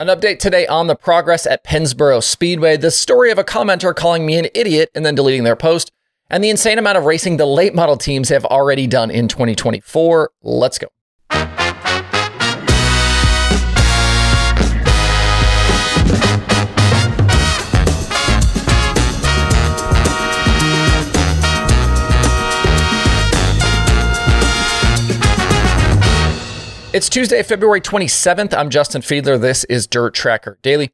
An update today on the progress at Pennsboro Speedway, the story of a commenter calling me an idiot and then deleting their post, and the insane amount of racing the late model teams have already done in 2024. Let's go. It's Tuesday, February 27th. I'm Justin Fiedler. This is Dirt Tracker Daily.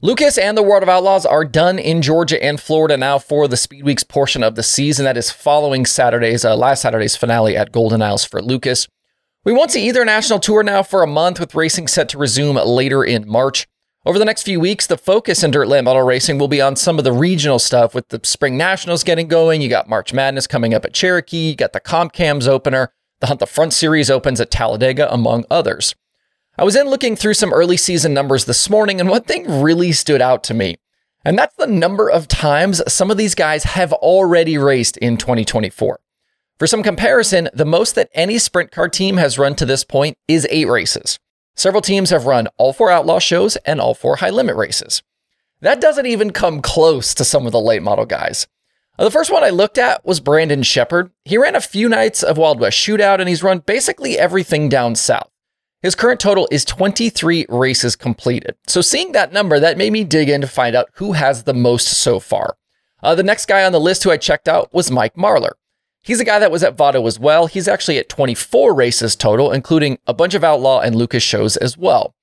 Lucas and the World of Outlaws are done in Georgia and Florida now for the Speed Weeks portion of the season. That is following Saturday's uh, last Saturday's finale at Golden Isles for Lucas. We won't see either national tour now for a month, with racing set to resume later in March. Over the next few weeks, the focus in Dirt Late Model Racing will be on some of the regional stuff, with the Spring Nationals getting going. You got March Madness coming up at Cherokee. You got the Comp Cams opener. The Hunt the Front series opens at Talladega, among others. I was in looking through some early season numbers this morning, and one thing really stood out to me. And that's the number of times some of these guys have already raced in 2024. For some comparison, the most that any sprint car team has run to this point is eight races. Several teams have run all four outlaw shows and all four high limit races. That doesn't even come close to some of the late model guys. The first one I looked at was Brandon Sheppard. He ran a few nights of Wild West Shootout and he's run basically everything down south. His current total is 23 races completed. So seeing that number, that made me dig in to find out who has the most so far. Uh, the next guy on the list who I checked out was Mike Marlar. He's a guy that was at Vado as well. He's actually at 24 races total, including a bunch of Outlaw and Lucas shows as well.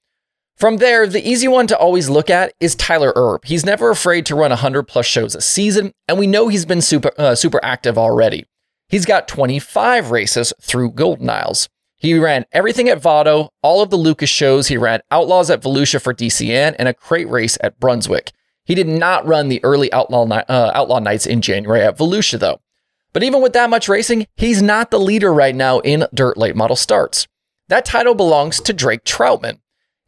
From there, the easy one to always look at is Tyler Erb. He's never afraid to run 100 plus shows a season, and we know he's been super, uh, super active already. He's got 25 races through Golden Isles. He ran everything at Vado, all of the Lucas shows. He ran Outlaws at Volusia for DCN and a crate race at Brunswick. He did not run the early Outlaw, uh, Outlaw nights in January at Volusia, though. But even with that much racing, he's not the leader right now in dirt late model starts. That title belongs to Drake Troutman.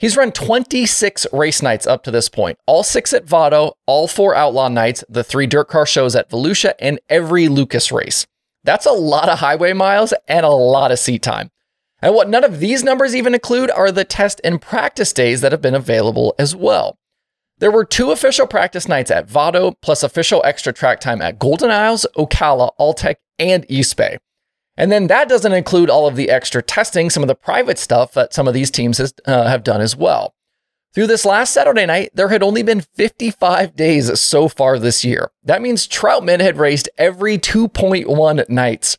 He's run 26 race nights up to this point, all six at Vado, all four Outlaw nights, the three DIRTcar shows at Volusia, and every Lucas race. That's a lot of highway miles and a lot of seat time. And what none of these numbers even include are the test and practice days that have been available as well. There were two official practice nights at Vado, plus official extra track time at Golden Isles, Ocala, Alltech, and East Bay. And then that doesn't include all of the extra testing, some of the private stuff that some of these teams has, uh, have done as well. Through this last Saturday night, there had only been 55 days so far this year. That means Troutman had raced every 2.1 nights.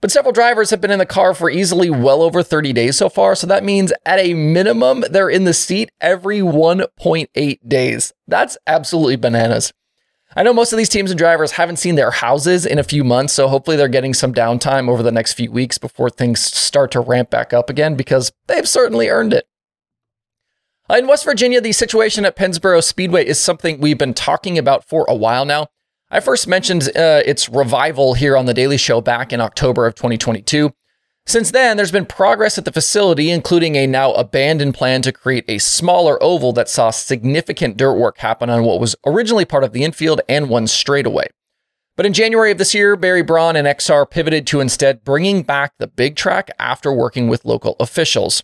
But several drivers have been in the car for easily well over 30 days so far, so that means at a minimum, they're in the seat every 1.8 days. That's absolutely bananas. I know most of these teams and drivers haven't seen their houses in a few months, so hopefully they're getting some downtime over the next few weeks before things start to ramp back up again because they've certainly earned it. In West Virginia, the situation at Pennsboro Speedway is something we've been talking about for a while now. I first mentioned uh, its revival here on the Daily Show back in October of 2022. Since then, there's been progress at the facility, including a now abandoned plan to create a smaller oval that saw significant dirt work happen on what was originally part of the infield and one straightaway. But in January of this year, Barry Braun and XR pivoted to instead bringing back the big track after working with local officials.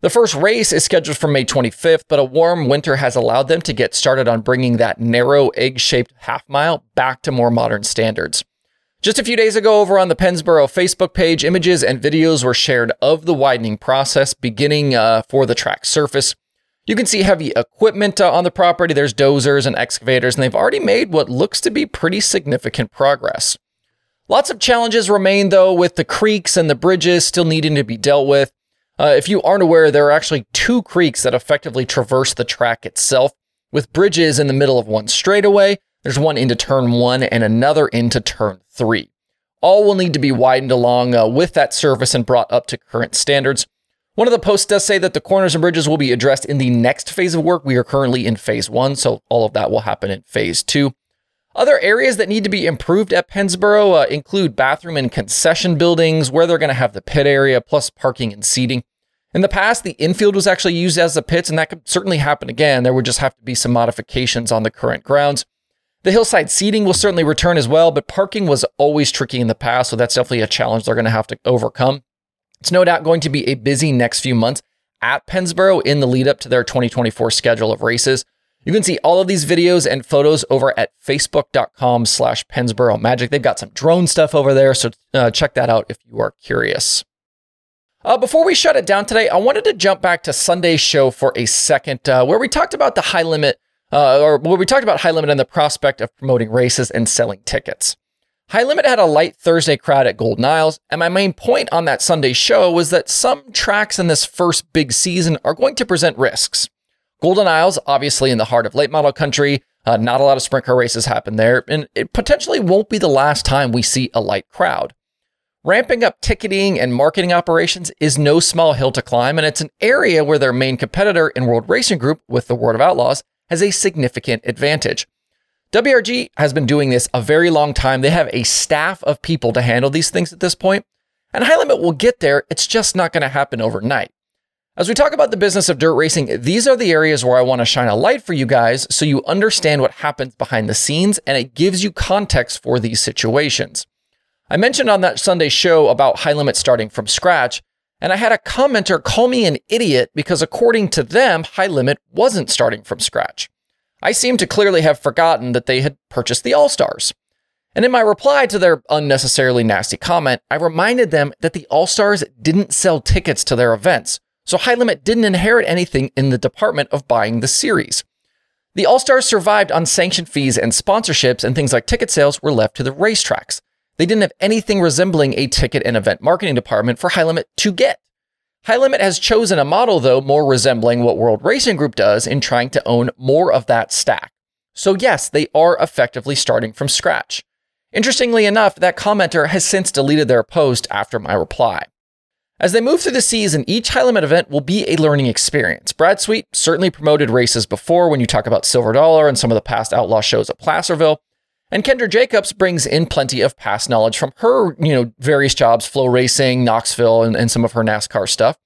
The first race is scheduled for May 25th, but a warm winter has allowed them to get started on bringing that narrow egg shaped half mile back to more modern standards. Just a few days ago, over on the Pennsboro Facebook page, images and videos were shared of the widening process beginning uh, for the track surface. You can see heavy equipment uh, on the property. There's dozers and excavators, and they've already made what looks to be pretty significant progress. Lots of challenges remain, though, with the creeks and the bridges still needing to be dealt with. Uh, if you aren't aware, there are actually two creeks that effectively traverse the track itself, with bridges in the middle of one straightaway there's one into turn one and another into turn three. All will need to be widened along uh, with that surface and brought up to current standards. One of the posts does say that the corners and bridges will be addressed in the next phase of work. We are currently in phase one, so all of that will happen in phase two. Other areas that need to be improved at Pennsboro uh, include bathroom and concession buildings, where they're going to have the pit area, plus parking and seating. In the past, the infield was actually used as the pits, and that could certainly happen again. There would just have to be some modifications on the current grounds. The hillside seating will certainly return as well, but parking was always tricky in the past, so that's definitely a challenge they're going to have to overcome. It's no doubt going to be a busy next few months at Pennsboro in the lead up to their 2024 schedule of races. You can see all of these videos and photos over at facebook.com slash Pennsboro Magic. They've got some drone stuff over there, so uh, check that out if you are curious. Uh, before we shut it down today, I wanted to jump back to Sunday's show for a second, uh, where we talked about the high limit, uh, or where we talked about high limit and the prospect of promoting races and selling tickets. High Limit had a light Thursday crowd at Golden Isles, and my main point on that Sunday show was that some tracks in this first big season are going to present risks. Golden Isles, obviously in the heart of late model country, uh, not a lot of sprint car races happen there, and it potentially won't be the last time we see a light crowd. Ramping up ticketing and marketing operations is no small hill to climb, and it's an area where their main competitor in World Racing Group, with the World of Outlaws, has a significant advantage. WRG has been doing this a very long time. They have a staff of people to handle these things at this point, and High Limit will get there. It's just not going to happen overnight. As we talk about the business of dirt racing, these are the areas where I want to shine a light for you guys so you understand what happens behind the scenes and it gives you context for these situations. I mentioned on that Sunday show about High Limit starting from scratch, and I had a commenter call me an idiot because according to them, High Limit wasn't starting from scratch. I seem to clearly have forgotten that they had purchased the All Stars. And in my reply to their unnecessarily nasty comment, I reminded them that the All Stars didn't sell tickets to their events, so High Limit didn't inherit anything in the department of buying the series. The All Stars survived on sanction fees and sponsorships, and things like ticket sales were left to the racetracks. They didn't have anything resembling a ticket and event marketing department for High Limit to get. High Limit has chosen a model, though, more resembling what World Racing Group does in trying to own more of that stack. So, yes, they are effectively starting from scratch. Interestingly enough, that commenter has since deleted their post after my reply. As they move through the season, each high limit event will be a learning experience. Brad Sweet certainly promoted races before when you talk about Silver Dollar and some of the past outlaw shows at Placerville. And Kendra Jacobs brings in plenty of past knowledge from her, you know, various jobs, FloRacing, Knoxville, and, and some of her NASCAR stuff.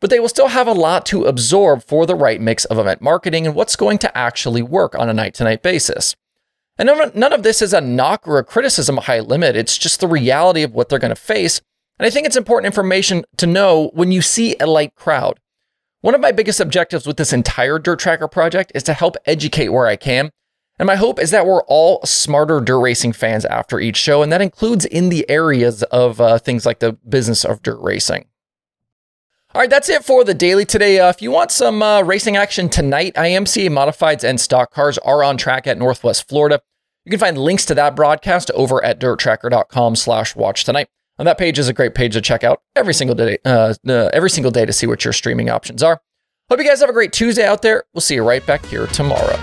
But they will still have a lot to absorb for the right mix of event marketing and what's going to actually work on a night to night basis. And none of this is a knock or a criticism of high limit. It's just the reality of what they're going to face and I think it's important information to know when you see a light crowd. One of my biggest objectives with this entire Dirt Tracker project is to help educate where I can. And my hope is that we're all smarter dirt racing fans after each show, and that includes in the areas of uh, things like the business of dirt racing. All right, that's it for the daily today. Uh, if you want some uh, racing action tonight, IMCA modifieds and stock cars are on track at Northwest Florida. You can find links to that broadcast over at dirttracker.com slash watch tonight. And that page is a great page to check out every single day, uh, uh, every single day to see what your streaming options are. Hope you guys have a great Tuesday out there. We'll see you right back here tomorrow.